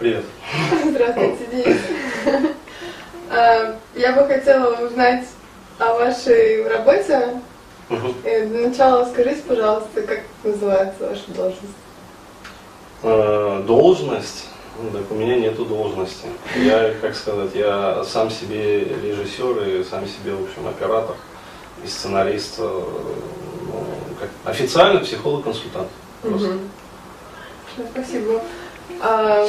Привет. Здравствуйте, Денис. А, Я бы хотела узнать о вашей работе. И Для начала скажите, пожалуйста, как называется ваша должность? Э, Должность? Ну, Так у меня нету должности. Я, как сказать, я сам себе режиссер и сам себе, в общем, оператор и сценарист. э, ну, как- официально психолог-консультант. Хорошо, Спасибо. А,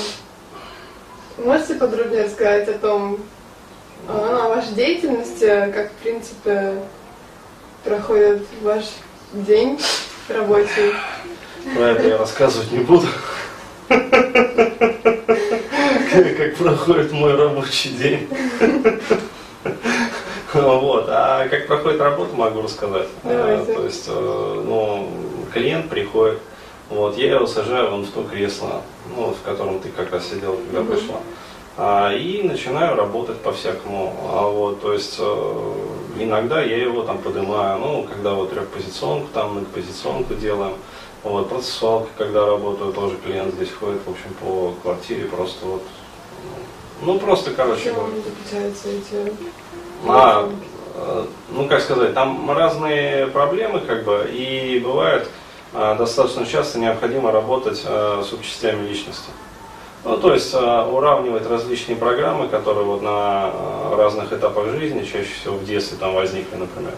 Можете подробнее рассказать о том, а, о вашей деятельности, как, в принципе, проходит ваш день рабочий? Про это я рассказывать не буду. Как проходит мой рабочий день. Вот. А как проходит работа, могу рассказать. Давайте. А, То есть, э, ну, клиент приходит, вот, я его сажаю вон в то кресло, ну, в котором ты как раз сидел, когда Мгм. пришла. А, и начинаю работать по-всякому. А, вот, то есть э, иногда я его там поднимаю, ну, когда вот трехпозиционку, там многопозиционку делаем. Вот, процессуалка, когда работаю, тоже клиент здесь ходит, в общем, по квартире, просто вот, ну, ну, просто, короче Чем говоря. заключаются эти... А, э, ну как сказать, там разные проблемы, как бы, и бывает достаточно часто необходимо работать э, с частями личности. Ну, то есть э, уравнивать различные программы, которые вот на э, разных этапах жизни, чаще всего в детстве там возникли, например.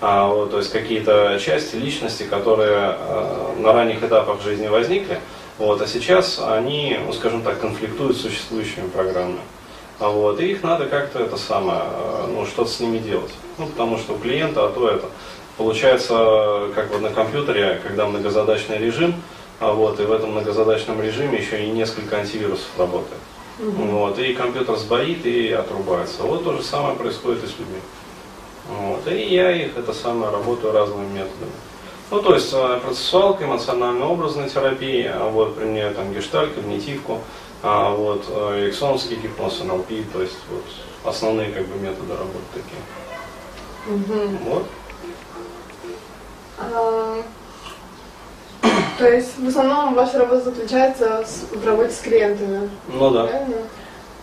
А, то есть какие-то части личности, которые э, на ранних этапах жизни возникли, вот, а сейчас они, ну, скажем так, конфликтуют с существующими программами. А Вот, и их надо как-то это самое, э, ну, что-то с ними делать. Ну, потому что у клиента, а то это. Получается, как вот на компьютере, когда многозадачный режим, а вот, и в этом многозадачном режиме еще и несколько антивирусов работает. Вот, и компьютер сбоит и отрубается. Вот то же самое происходит и с людьми. Вот, и я их, это самое, работаю разными методами. Ну, то есть э, процессуалка, эмоционально-образная терапия, а вот при мне там гештальт, когнитивку, а вот э, эриксоновский гипноз, НЛП, то есть вот основные как бы методы работы такие. Мгм. Вот. А, То есть в основном ваша работа заключается в работе с клиентами, Ну да. правильно?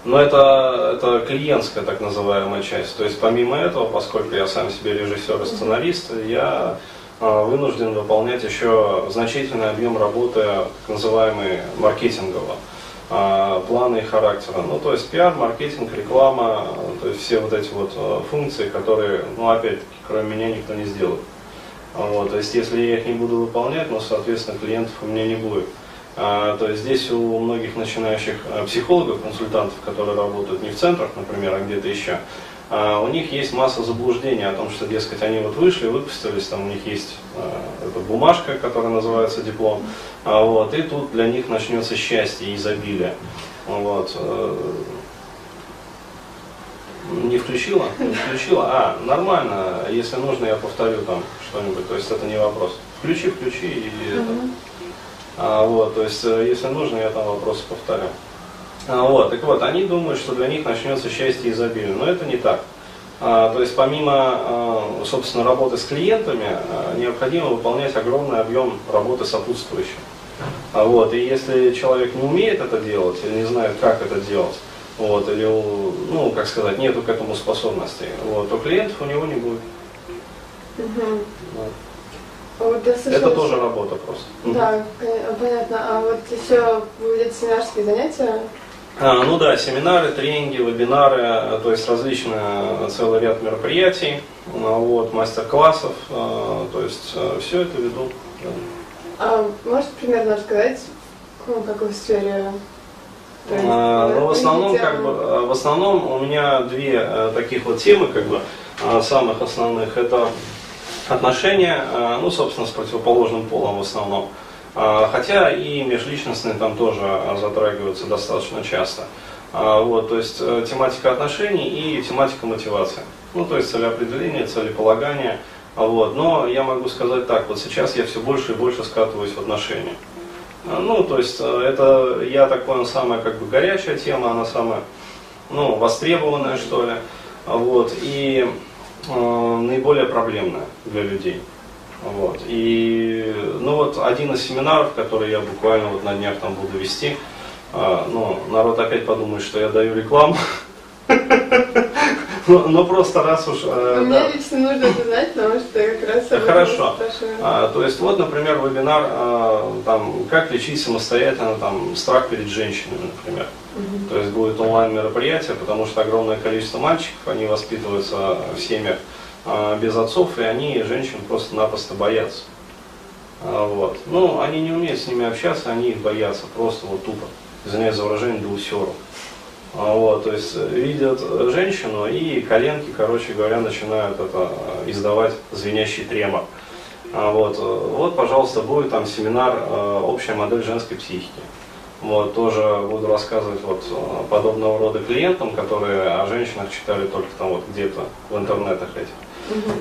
Но это, это клиентская так называемая часть. То есть помимо этого, поскольку я сам себе режиссер и сценарист, я а, вынужден выполнять еще значительный объем работы, так называемый маркетингового а, плана и характера. Ну, то есть пиар, маркетинг, реклама, а, то есть все вот эти вот функции, которые, ну, опять-таки, кроме меня никто не сделает. Вот, то есть если я их не буду выполнять, ну, соответственно, клиентов у меня не будет. А, то есть здесь у многих начинающих а, психологов, консультантов, которые работают не в центрах, например, а где-то еще, а, у них есть масса заблуждений о том, что, дескать, они вот вышли, выпустились, там у них есть а, эта бумажка, которая называется диплом, а, вот, и тут для них начнется счастье и изобилие. Вот. Не включила? Не включила? А, нормально. Если нужно, я повторю там что-нибудь. То есть это не вопрос. Включи, включи и это. А, вот, то есть, э, если нужно, я там вопросы повторю. А, вот, так вот, они думают, что для них начнется счастье и изобилие, но это не так. А, то есть, помимо, а, собственно, работы с клиентами, а, необходимо выполнять огромный объем работы сопутствующей. А, вот, и если человек не умеет это делать или не знает, как это делать, вот, или, у- ну, как сказать, нету к этому способностей, вот, то клиентов у него не будет. Мгм. Вот. А вот я слышала, Это тоже работа просто. Да, кон- понятно. А вот еще ведете семинарские занятия. А, ну да, семинары, тренинги, вебинары, э, то есть различные, э, целый ряд мероприятий, а, вот, мастер-классов, то есть все это веду. да. А можете примерно рассказать, в какой сфере? А, э, Ну, в основном, как бы, темы? э, в основном у меня две э, таких вот темы, как бы, самых основных, это отношения, ну, собственно, с противоположным полом в основном. А, Хотя и межличностные там тоже затрагиваются достаточно часто. А, Вот, то есть тематика отношений и тематика мотивации. Ну, то есть целеопределение, целеполагание. А, Вот. Но я могу сказать так, вот сейчас я все больше и больше скатываюсь в отношения. А, Ну, то есть э, это, я так понял, самая как бы горячая тема, она самая, ну, востребованная, что ли. Вот. И э, наиболее проблемная для людей. Вот. И, ну вот, один из семинаров, который я буквально вот на днях там буду вести, а, ну, народ опять подумает, что я даю рекламу. Но, но просто раз уж... Э, Мне да. лично нужно это знать, потому что я как раз... Хорошо. А, то есть вот, например, вебинар, а, там, как лечить самостоятельно там, страх перед женщинами, например. Угу. То есть будет онлайн мероприятие, потому что огромное количество мальчиков, они воспитываются в семьях а, без отцов, и они женщин просто-напросто боятся. А, вот. Ну, они не умеют с ними общаться, они их боятся, просто вот тупо. Извиняюсь за выражение, до усеру. А, вот, то есть видят женщину и коленки, короче говоря, начинают это издавать звенящий тремор. А, вот, вот, пожалуйста, будет там семинар «Общая модель женской психики». Вот, тоже буду рассказывать вот подобного рода клиентам, которые о женщинах читали только там вот где-то в интернетах этих.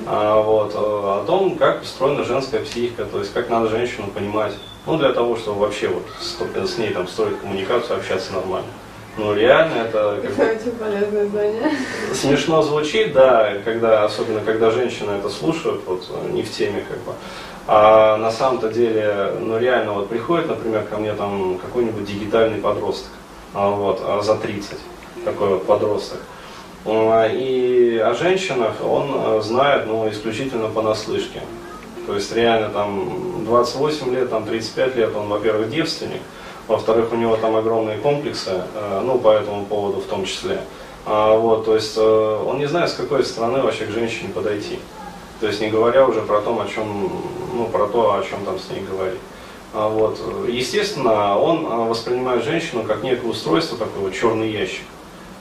А, вот, о том, как устроена женская психика, то есть как надо женщину понимать, ну для того, чтобы вообще вот с, с ней там строить коммуникацию, общаться нормально. Ну, реально это... Это очень полезное знание. Смешно звучит, да, когда, особенно когда женщины это слушают, вот не в теме как бы. А на самом-то деле, ну реально, вот приходит, например, ко мне там какой-нибудь дигитальный подросток, а, вот, а за 30, такой вот подросток. А, и о женщинах он э, знает, ну, исключительно понаслышке. То есть реально там 28 лет, там 35 лет, он, во-первых, девственник, во-вторых, у него там огромные комплексы, э, ну, по этому поводу в том числе. А, вот, то есть э, он не знает, с какой стороны вообще к женщине подойти. То есть не говоря уже про то, о чем, ну, про то, о чем там с ней говорить. А, вот. Естественно, он э, воспринимает женщину как некое устройство, такой вот черный ящик.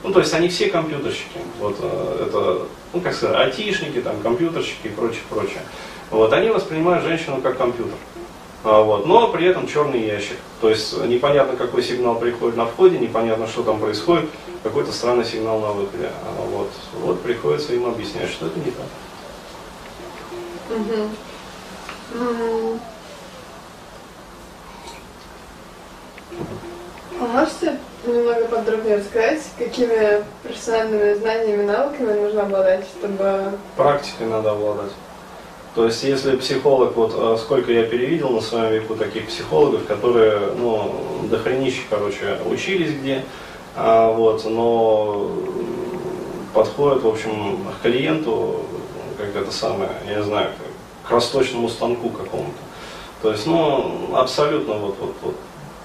Ну, то есть они все компьютерщики. Вот это, ну, как сказать, айтишники, там, компьютерщики и прочее, прочее. Вот, они воспринимают женщину как компьютер. А, вот, но при этом черный ящик. То есть непонятно, какой сигнал приходит на входе, непонятно, что там происходит, какой-то странный сигнал на выходе. А, вот, вот приходится им объяснять, что это не так. А можете немного подробнее рассказать, какими профессиональными знаниями и навыками нужно обладать, чтобы... Практикой надо обладать. То есть, если психолог, вот э, сколько я перевидел на своем веку таких психологов, которые, ну, дохренище, короче, учились где, а, вот, но подходят, в общем, к клиенту, как это самое, я не знаю, к расточному станку какому-то. То есть, ну, абсолютно вот, вот, вот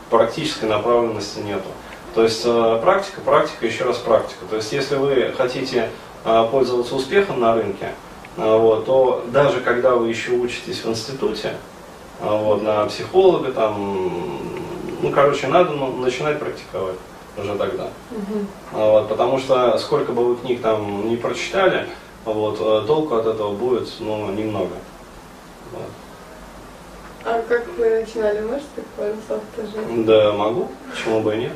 практической направленности нету. То есть э, практика, практика, еще раз практика. То есть, если вы хотите пользоваться успехом на рынке, а, вот, то даже когда вы еще учитесь в институте, а, вот, на психолога, там, ну, короче, надо начинать практиковать уже тогда. Угу. Вот, потому что сколько бы вы книг там не прочитали, вот, э, толку от этого будет ну, немного. Вот. А как вы начинали, можете пару слов тоже? Да, могу, почему бы и нет.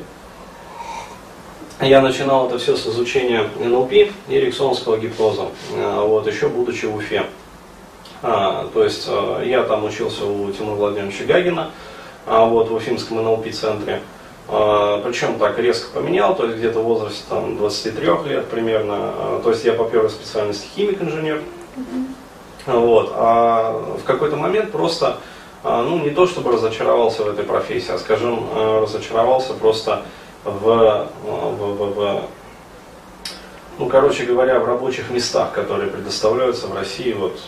Я начинал это все с изучения НЛП и эриксонского гипноза, а, вот, еще будучи в Уфе. А, то есть а, я там учился у Тимура Владимировича Гагина, а, вот, в Уфимском НЛП-центре. А, причем так резко поменял, то есть где-то в возрасте там, 23 лет примерно. А, то есть я по первой специальности химик-инженер. Mm-hmm. Вот. А в какой-то момент просто, а, ну не то чтобы разочаровался в этой профессии, а скажем, а, разочаровался просто в, в, в, в ну, короче говоря, в рабочих местах, которые предоставляются в России, вот,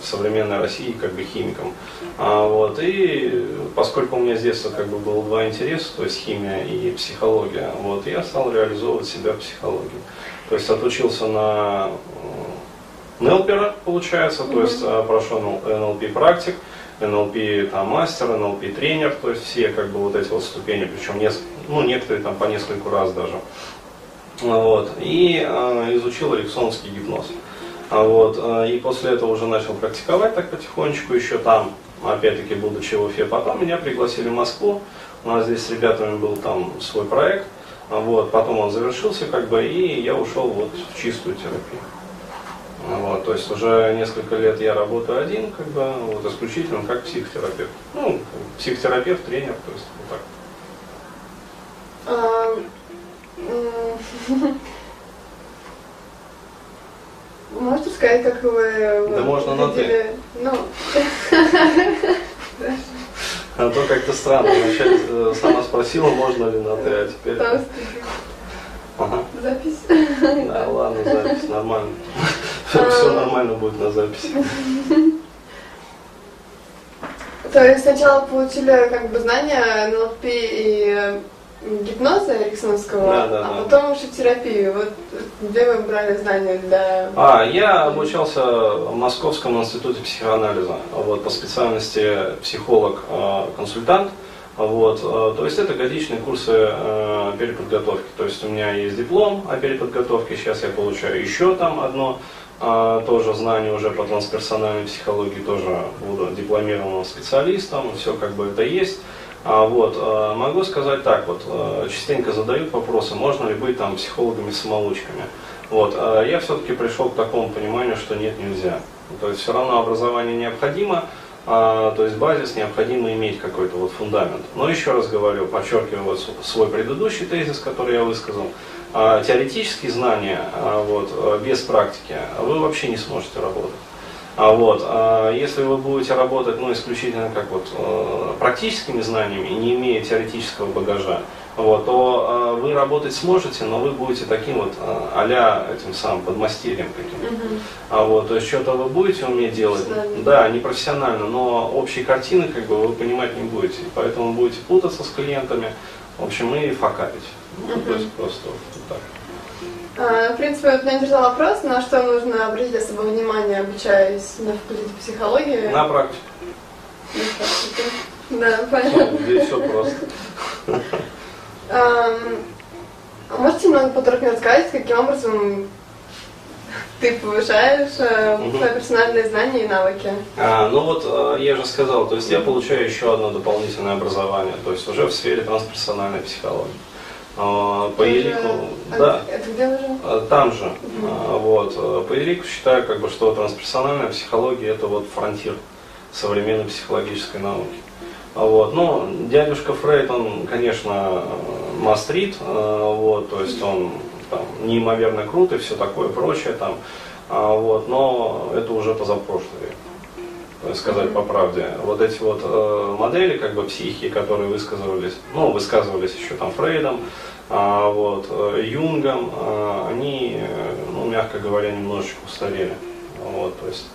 в современной России, как бы химикам. А, вот, и поскольку у меня с детства как бы было два интереса, то есть химия и психология, вот, я стал реализовывать себя в психологии. То есть отучился на Нелпера, получается, то есть а, прошел НЛП практик, НЛП там, мастер, НЛП тренер, то есть все как бы вот эти вот ступени, причем несколько ну, некоторые там по нескольку раз даже. Вот. И э, изучил эриксоновский гипноз. А вот, э, и после этого уже начал практиковать так потихонечку, еще там, опять-таки, будучи в Уфе. Потом меня пригласили в Москву, у нас здесь с ребятами был там свой проект, а вот, потом он завершился, как бы, и я ушел вот в чистую терапию. Вот, то есть уже несколько лет я работаю один, как бы, вот исключительно как психотерапевт. Ну, психотерапевт, тренер, то есть вот так. Можете сказать, как вы... Да можно на ты. Ну... А то как-то странно. Начать э, сама спросила, можно ли на ты, а теперь... Ага. запись. Да, ладно, запись, нормально. Все нормально будет на записи. То есть сначала получили как бы знания НЛП и э, гипноза Эриксонского, Да, да, а да. потом уже терапию. Вот где вы брали знания для... А, я обучался в Московском институте психоанализа, вот, по специальности психолог-консультант. Вот, э, то есть это годичные курсы э, переподготовки. То есть у меня есть диплом о переподготовке, сейчас я получаю еще там одно а, тоже знание уже по трансперсональной психологии, тоже буду дипломированным специалистом, все как бы это есть. А, вот, э, могу сказать так, вот, э, частенько задают вопросы, можно ли быть там психологами-самоучками. Вот, а я все-таки пришел к такому пониманию, что нет, нельзя. То есть все равно образование необходимо, а, то есть базис необходимо иметь какой-то вот фундамент. Но еще раз говорю, подчеркиваю свой предыдущий тезис, который я высказал. А, теоретические знания а, вот, без практики вы вообще не сможете работать. А вот, а если вы будете работать ну, исключительно как вот, э, практическими знаниями, не имея теоретического багажа, вот, то э, вы работать сможете, но вы будете таким вот э, а-ля этим самым подмастерьем каким-то. Мгм. А вот, то есть что-то вы будете уметь делать, да, не профессионально, но общей картины как бы вы понимать не будете, поэтому будете путаться с клиентами, в общем, и факапить. Ну, то есть просто. А, В принципе, вот меня интересовал вопрос, на что нужно обратить особое внимание, обучаясь на факультете психологии. На практике. Да, понятно. Здесь все просто. А Можете немного подробнее рассказать, каким образом ты повышаешь Мгм. свои персональные знания и навыки? А, ну вот э, я же сказал, то есть я получаю еще одно дополнительное образование, то есть уже в сфере трансперсональной психологии. А, По а да, Это где уже? а, там же, а, вот, по Елику считаю, как бы, что трансперсональная психология это вот фронтир современной психологической науки. Вот. Ну, дядюшка Фрейд, он, конечно, мастрит, вот, то есть он там, неимоверно крут и все такое прочее, там, вот, но это уже позапрошлый век. Сказать по правде, вот эти вот э, модели, как бы психики, которые высказывались, ну, высказывались еще там Фрейдом, а, вот, э, Юнгом, а, они, э, ну, мягко говоря, немножечко устарели. Вот, то есть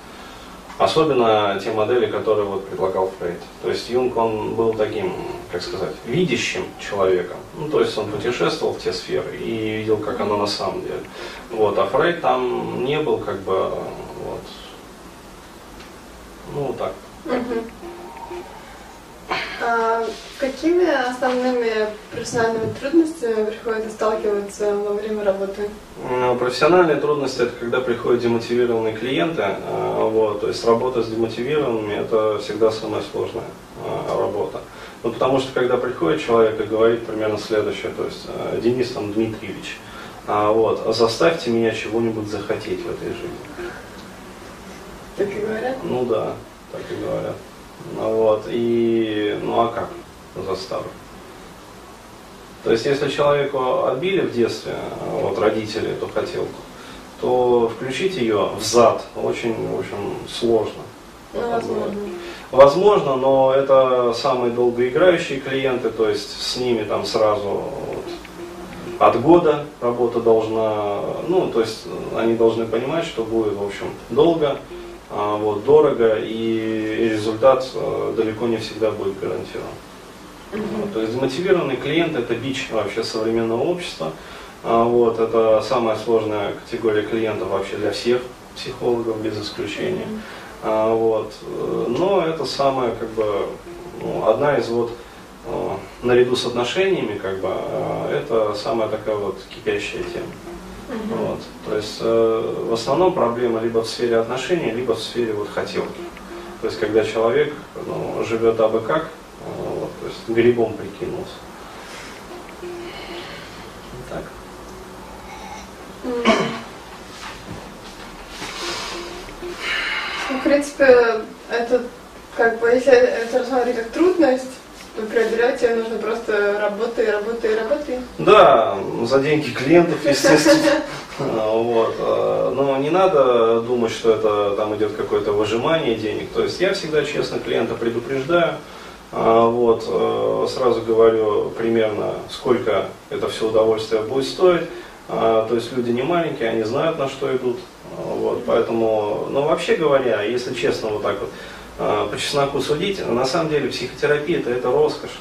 Особенно те модели, которые вот предлагал Фрейд. То есть Юнг, он был таким, как сказать, видящим человеком. Ну, то есть он путешествовал в те сферы и видел, как оно на самом деле. Вот, а Фрейд там не был как бы, ну, вот так. Мгм. А какими основными профессиональными трудностями приходится сталкиваться во время работы? Ну, Профессиональные трудности это когда приходят демотивированные клиенты, а, вот, то есть работа с демотивированными это всегда самая сложная а, работа. Ну, потому что когда приходит человек и говорит примерно следующее, то есть э, Денис там Дмитриевич, а, вот, заставьте меня чего-нибудь захотеть в этой жизни. Так и. Ну да, так и говорят. Ну, вот, и, ну а как заставлю? То есть, если человеку отбили в детстве, вот родители эту хотелку, то включить ее в зад очень, общем, сложно. Ну, возможно. Возможно, но это самые долгоиграющие клиенты, то есть с ними там сразу вот, от года работа должна, ну, то есть они должны понимать, что будет, в общем, долго, вот, дорого, и результат э, далеко не всегда будет гарантирован. Вот, То есть демотивированный клиент это бич вообще современного общества. А, Вот, это самая сложная категория клиентов вообще для всех психологов без исключения. А, Вот. э, Но это самая как бы ну, одна из вот э, наряду с отношениями как бы это самая такая вот кипящая тема. Вот. То есть э, в основном проблема либо в сфере отношений, либо в сфере вот хотелки. То есть когда человек ну, живет абы как, э, вот, то есть грибом прикинулся. Так. Ну, в принципе, это как бы, если это рассматривать как трудность, преодолеть ее нужно просто работай, работай, работай. Да, за деньги клиентов, естественно. Вот. а, Но не надо думать, что это там идет какое-то выжимание денег. То есть я всегда честно клиента предупреждаю. А, вот, э, сразу говорю примерно, сколько это все удовольствие будет стоить. А, то есть люди не маленькие, они знают, на что идут. Вот, поэтому, но вообще говоря, если честно, вот так вот, по чесноку судить, на самом деле психотерапия это, это роскошь.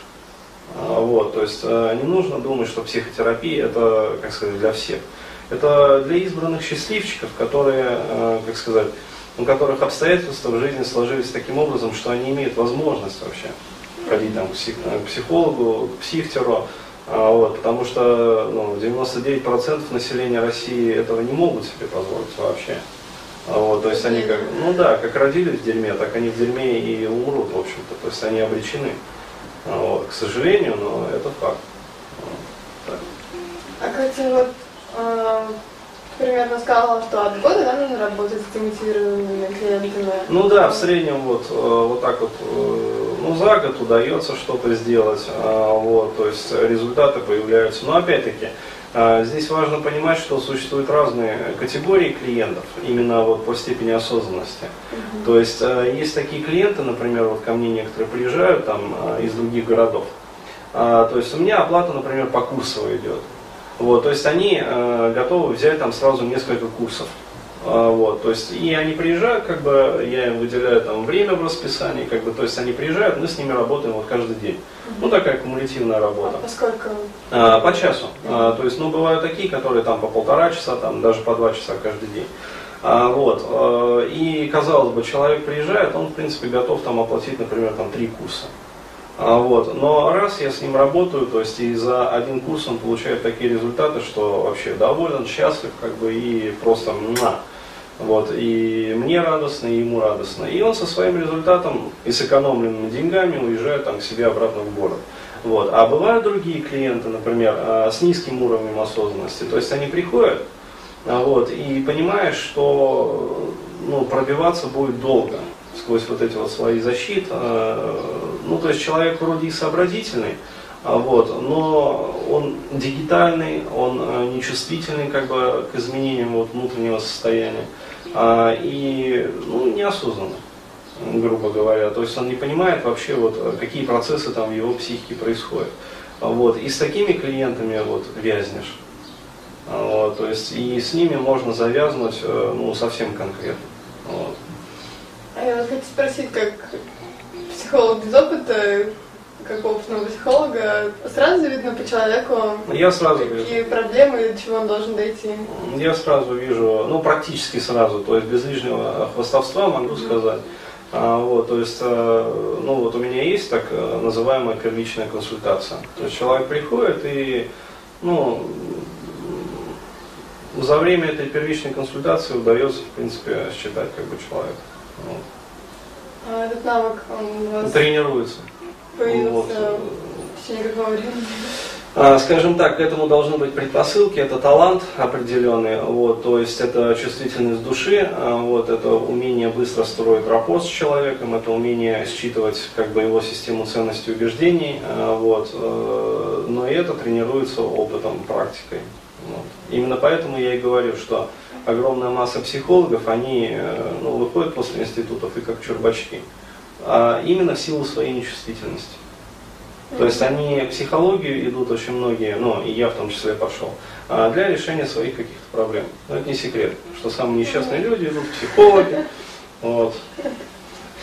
Вот, то есть не нужно думать, что психотерапия это, как сказать, для всех. Это для избранных счастливчиков, которые, как сказать, у которых обстоятельства в жизни сложились таким образом, что они имеют возможность вообще ходить там, к психологу, к психтеру, а, вот, потому что ну, 99% населения России этого не могут себе позволить вообще. А, вот, то есть они как, ну да, как родились в дерьме, так они в дерьме и умрут, в общем-то. То есть они обречены. А, вот, к сожалению, но это факт. Вот, а, кстати, вот примерно сказала, что от года да, нужно работать с мотивированными клиентами. Ну да, в среднем вот, э, вот так вот, э, ну за год удается что-то сделать, а, вот, то есть результаты появляются. Но опять-таки, а, Здесь важно понимать, что существуют разные категории клиентов, именно вот по степени осознанности. Uh-huh. То есть э, есть такие клиенты, например, вот ко мне некоторые приезжают там из других городов. То есть у меня оплата, например, по курсовой идет. Вот, то есть они готовы взять там сразу несколько курсов. Э, вот, то есть и они приезжают, как бы я им выделяю там время в расписании, как бы, то есть они приезжают, мы с ними работаем вот каждый день. Ну такая кумулятивная работа. А по сколько? А, по часу. А, то есть, ну бывают такие, которые там по полтора часа, там даже по два часа каждый день. А, вот. А, и казалось бы, человек приезжает, он в принципе готов там оплатить, например, там три курса. А, вот. Но раз я с ним работаю, то есть и за один курс он получает такие результаты, что вообще доволен, счастлив, как бы и просто на. Вот, и мне радостно, и ему радостно. И он со своим результатом и сэкономленными деньгами уезжает там, к себе обратно в город. Вот. А бывают другие клиенты, например, а, с низким уровнем осознанности. То есть они приходят, а, вот, и понимаешь, что ну, пробиваться будет долго сквозь вот эти вот свои защиты. А, ну, то есть человек вроде и сообразительный, вот, но он дигитальный, он нечувствительный как бы к изменениям вот, внутреннего состояния и ну, неосознанный грубо говоря. То есть он не понимает вообще, вот, какие процессы там в его психике происходят. Вот. И с такими клиентами вот, вязнешь. Вот, то есть и с ними можно завязнуть э, ну, совсем конкретно. Вот. А я хочу спросить, как психолог без опыта, как опытного психолога, сразу видно по человеку, я сразу какие вижу. проблемы, до чего он должен дойти? Я сразу вижу, ну практически сразу, то есть без лишнего хвостовства могу mm-hmm. сказать. А, вот, то есть, э, ну вот у меня есть так э, называемая первичная консультация. То есть человек приходит и, ну, за время этой первичной консультации удается, в принципе, считать как бы человека. Вот. А этот навык, он у вас тренируется. Появился вот. в течение какого времени? А, скажем так, к этому должны быть предпосылки, это талант определенный, вот, то есть это чувствительность души, а, вот, это умение быстро строить рапорт с человеком, это умение считывать как бы его систему ценностей и убеждений, а, вот, э, но и это тренируется опытом, практикой. Вот. Именно поэтому я и говорю, что огромная масса психологов, они э, ну, выходят после институтов и как чурбачки, именно в силу своей нечувствительности. То есть они психологию идут очень многие, ну и я в том числе пошел, а для решения своих каких-то проблем. Но это не секрет, что самые несчастные люди идут в психологи. Вот.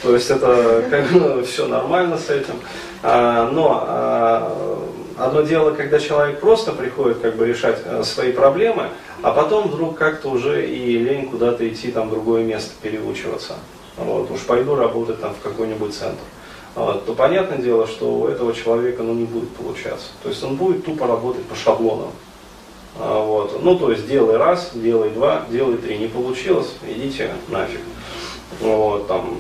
То есть это как, ну, все нормально с этим. А, но а, одно дело, когда человек просто приходит как бы решать а, свои проблемы, а потом вдруг как-то уже и лень куда-то идти там другое место переучиваться. Вот, уж пойду работать там в какой-нибудь центр. Вот, то понятное дело, что у этого человека ну, не будет получаться. То есть он будет тупо работать по шаблонам. А, вот. Ну, то есть делай раз, делай два, делай три. Не получилось, идите нафиг. Вот, там,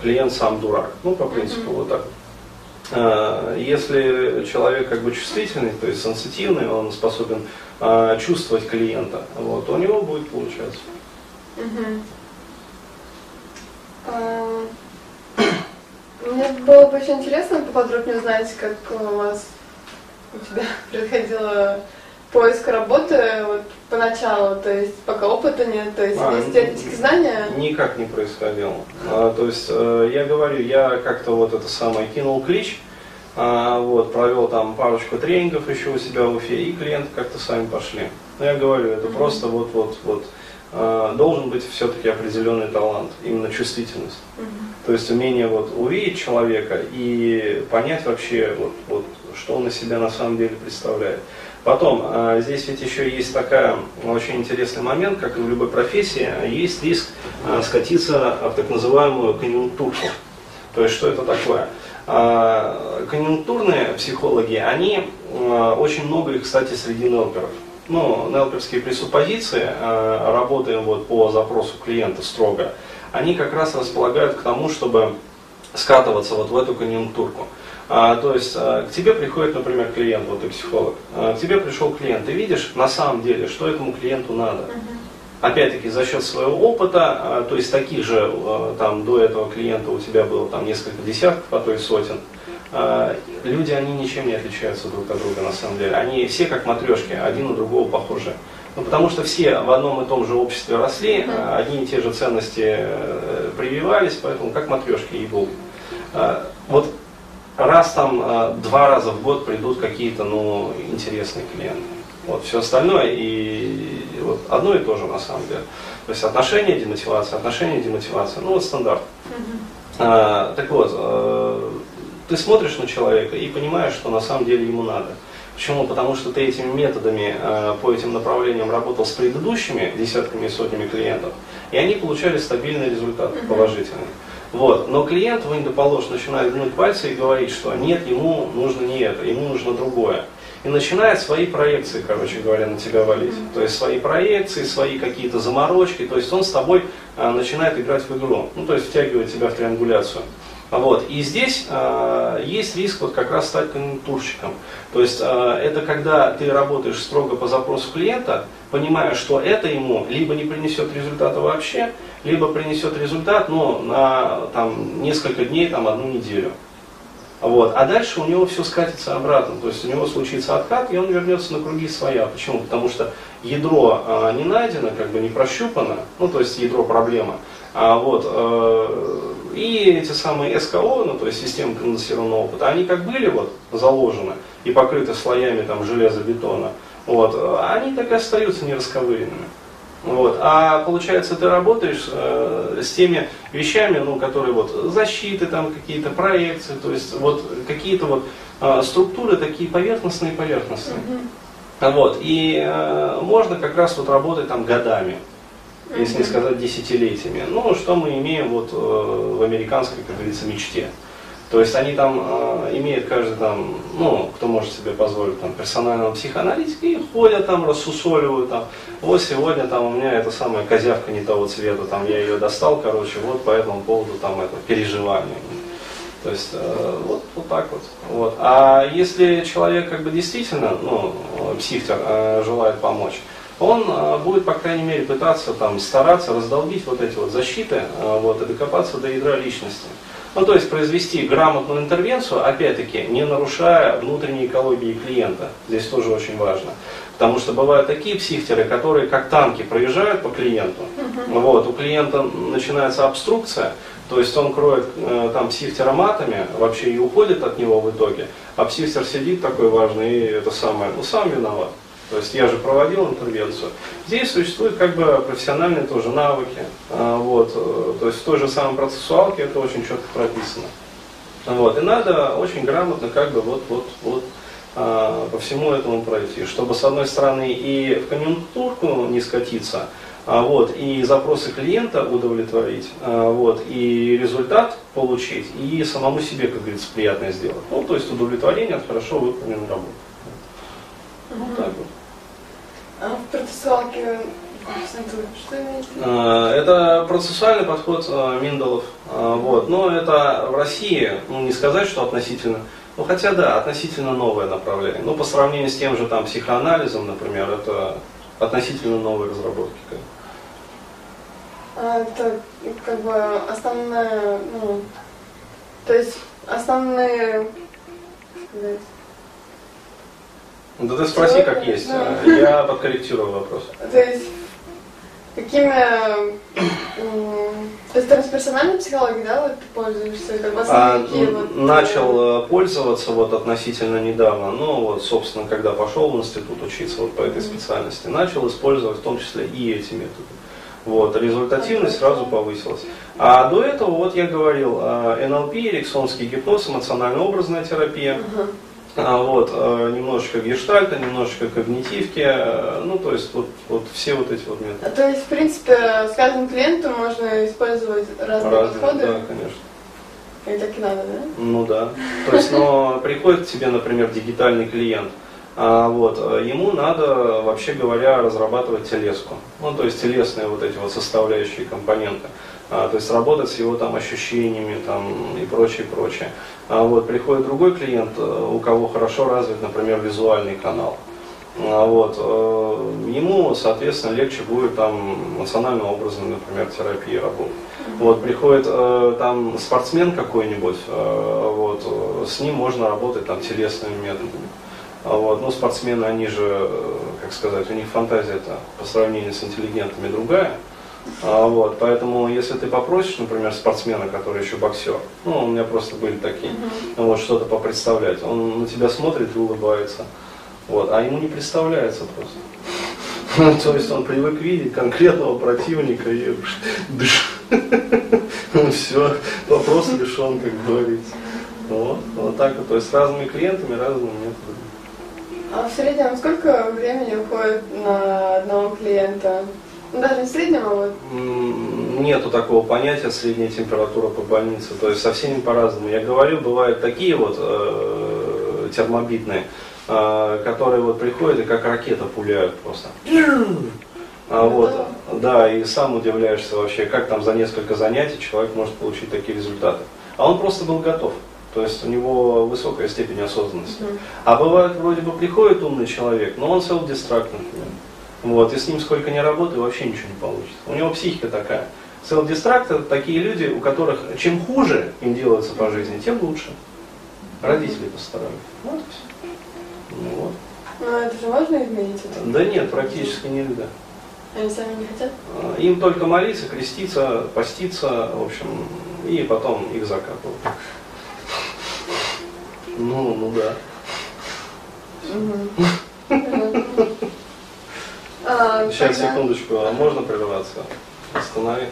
клиент сам дурак. Ну, по принципу вот так. А, если человек как бы чувствительный, то есть сенситивный, он способен а, чувствовать клиента, вот, у него будет получаться. Мне было бы очень интересно поподробнее узнать, как у вас у тебя происходило поиск работы вот, поначалу, то есть пока опыта нет, то есть а, есть теоретические знания? Никак не происходило. А, то есть э, я говорю, я как-то вот это самое кинул клич, а, вот, провел там парочку тренингов еще у себя в Уфе, и клиенты как-то сами пошли. Но я говорю, это mm-hmm. просто вот, а, должен быть все-таки определенный талант, именно чувствительность. Mm-hmm. То есть умение вот увидеть человека и понять вообще, вот, вот, что он из себя на самом деле представляет. Потом, а, здесь ведь еще есть такая очень интересный момент, как и в любой профессии, есть риск а, скатиться в так называемую конъюнктурку. То есть, что это такое? Конъюнктурные психологи, они, очень много их, кстати, среди нелперов. Ну, нелперские пресуппозиции, работаем вот по запросу клиента строго, они как раз располагают к тому, чтобы скатываться вот в эту конъюнктурку. А, то есть а, к тебе приходит, например, клиент, вот ты психолог, а, к тебе пришел клиент, ты видишь на самом деле, что этому клиенту надо. Опять-таки за счет своего опыта, а, то есть таких же а, там до этого клиента у тебя было там несколько десятков, а то и сотен. А, люди, они ничем не отличаются друг от друга на самом деле. Они все как матрешки, один на другого похожи. Ну, потому что все в одном и том же обществе росли, а, одни и те же ценности э, прививались, поэтому как матрешки и был. Вот раз там э, два раза в год придут какие-то ну, интересные клиенты. Вот, все остальное и, вот одно и то же на самом деле. То есть отношения, демотивация, отношения, демотивация, ну вот стандарт. Mm-hmm. А, так вот, а, ты смотришь на человека и понимаешь, что на самом деле ему надо. Почему? Потому что ты этими методами а, по этим направлениям работал с предыдущими десятками и сотнями клиентов, и они получали стабильный результат, mm-hmm. положительный. Вот. Но клиент в Индополож начинает гнуть пальцы и говорить, что нет, ему нужно не это, ему нужно другое. И начинает свои проекции, короче говоря, на тебя валить. То есть свои проекции, свои какие-то заморочки. То есть он с тобой а, начинает играть в игру. Ну, то есть втягивает тебя в триангуляцию. Вот. И здесь э, есть риск вот как раз стать конъюнктурщиком. То есть э, это когда ты работаешь строго по запросу клиента, понимая, что это ему либо не принесет результата вообще, либо принесет результат, но на там, несколько дней, там, одну неделю. Вот. А дальше у него все скатится обратно. То есть у него случится откат, и он вернется на круги своя. Почему? Потому что ядро э, не найдено, как бы не прощупано, ну то есть ядро проблема. А, вот, э, и эти самые СКО, ну то есть системы конденсированного опыта, они как были вот заложены и покрыты слоями там железобетона, вот, они так и остаются нерасковыренными. Вот. А получается, ты работаешь э, с теми вещами, ну, которые вот защиты, там какие-то проекции, то есть вот какие-то вот э, структуры такие поверхностные, поверхностные. Mm-hmm. Вот. И э, можно как раз вот работать там годами, mm-hmm. если не сказать десятилетиями. Ну, что мы имеем вот э, в американской, как говорится, мечте. То есть они там э, имеют каждый там, ну, кто может себе позволить там персонального психоаналитика и ходят там, рассусоливают там, вот сегодня там у меня эта самая козявка не того цвета, там я ее достал, короче, вот по этому поводу там это переживание. То есть э, вот, вот так вот. вот. А если человек как бы действительно, ну, психтер э, желает помочь, он э, будет, по крайней мере, пытаться там стараться раздолбить вот эти вот защиты, э, вот, и докопаться до ядра личности. Ну, то есть произвести грамотную интервенцию, опять-таки, не нарушая внутренней экологии клиента. Здесь тоже очень важно. Потому что бывают такие психтеры, которые как танки проезжают по клиенту. Uh-huh. Вот, у клиента начинается обструкция, то есть он кроет э, там психтера матами, вообще и уходит от него в итоге. А психтер сидит такой важный и это самое, ну сам виноват. То есть я же проводил интервенцию. Здесь существуют как бы профессиональные тоже навыки. А, вот, э, то есть в той же самой процессуалке это очень четко прописано. Вот, и надо очень грамотно как бы вот, вот, вот а, по всему этому пройти, чтобы с одной стороны и в конъюнктурку не скатиться, а, вот, и запросы клиента удовлетворить, вот, и результат получить, и самому себе, как говорится, приятное сделать. Ну, то есть удовлетворение от хорошо выполненной работы. А в процессуалке что имеете? А, это процессуальный подход а, Миндалов. А, вот. Но это в России, ну не сказать, что относительно, ну хотя да, относительно новое направление. Но по сравнению с тем же там психоанализом, например, это относительно новые разработки. это как бы основная, ну, то есть основные, сказать, да ты спроси, как есть. Да. Я подкорректирую вопрос. То есть, какими То есть трансперсональной психологией, да, вот ты пользуешься, как бы А, основные н- вот, э, начал э, пользоваться вот относительно недавно, ну вот, собственно, когда пошел в институт учиться вот по этой специальности, начал использовать в том числе и эти методы. Вот, результативность сразу повысилась. А до этого, вот я говорил, э, НЛП, эриксонский гипноз, эмоционально-образная терапия, Ага. А, вот, э, немножечко гештальта, немножечко когнитивки, э, ну, то есть вот, вот все вот эти вот методы. А То есть, в принципе, с каждым клиентом можно использовать разные Разные, подходы. да, конечно. И так и надо, да? Ну да. То есть, но приходит к тебе, например, дигитальный клиент, а вот, э, ему надо, вообще говоря, разрабатывать телеску. Ну, то есть телесные вот эти вот составляющие компоненты. А, то есть работать с его там ощущениями там, и прочее, прочее. А вот приходит другой клиент, э, у кого хорошо развит, например, визуальный канал. А вот, э, ему, соответственно, легче будет там эмоционально-образная, например, терапия работать. Вот, приходит э, там спортсмен какой-нибудь, вот, с ним можно работать там телесными методами. А вот, ну, спортсмены, они же, как сказать, у них фантазия-то по сравнению с интеллигентами другая. А, вот, поэтому, если ты попросишь, например, спортсмена, который еще боксер, ну, у меня просто были такие, вот, что-то попредставлять, он на тебя смотрит и улыбается. Вот, а ему не представляется просто. То есть он привык видеть конкретного противника и все, вопрос решен, как говорится. Вот, вот так вот, то есть с разными клиентами, разными методами. А в среднем сколько времени уходит на одного клиента? Ну, даже вот М, Нету такого понятия средняя температура по больнице, то есть со всеми по-разному. Я говорю, бывают такие вот э, термобитные, э, которые вот приходят и как ракета пуляют просто. А вот, да, и сам удивляешься вообще, как там за несколько занятий человек может получить такие результаты. А он просто был готов. То есть у него высокая степень осознанности. А бывает, вроде бы приходит умный человек, но он self-destruct, например. Вот, и с ним сколько ни работай, вообще ничего не получится. У него психика такая. Это такие люди, у которых чем хуже им делается по жизни, тем лучше. Родители постарались. Вот. Ну, вот. ну, это же можно изменить это? Да нет, практически нельзя. Они сами не хотят? А, Им только молиться, креститься, поститься, в общем, и потом их закапывать. Ну, ну да. Мгм. А, Сейчас, тогда- секундочку, а можно прерваться? Останови.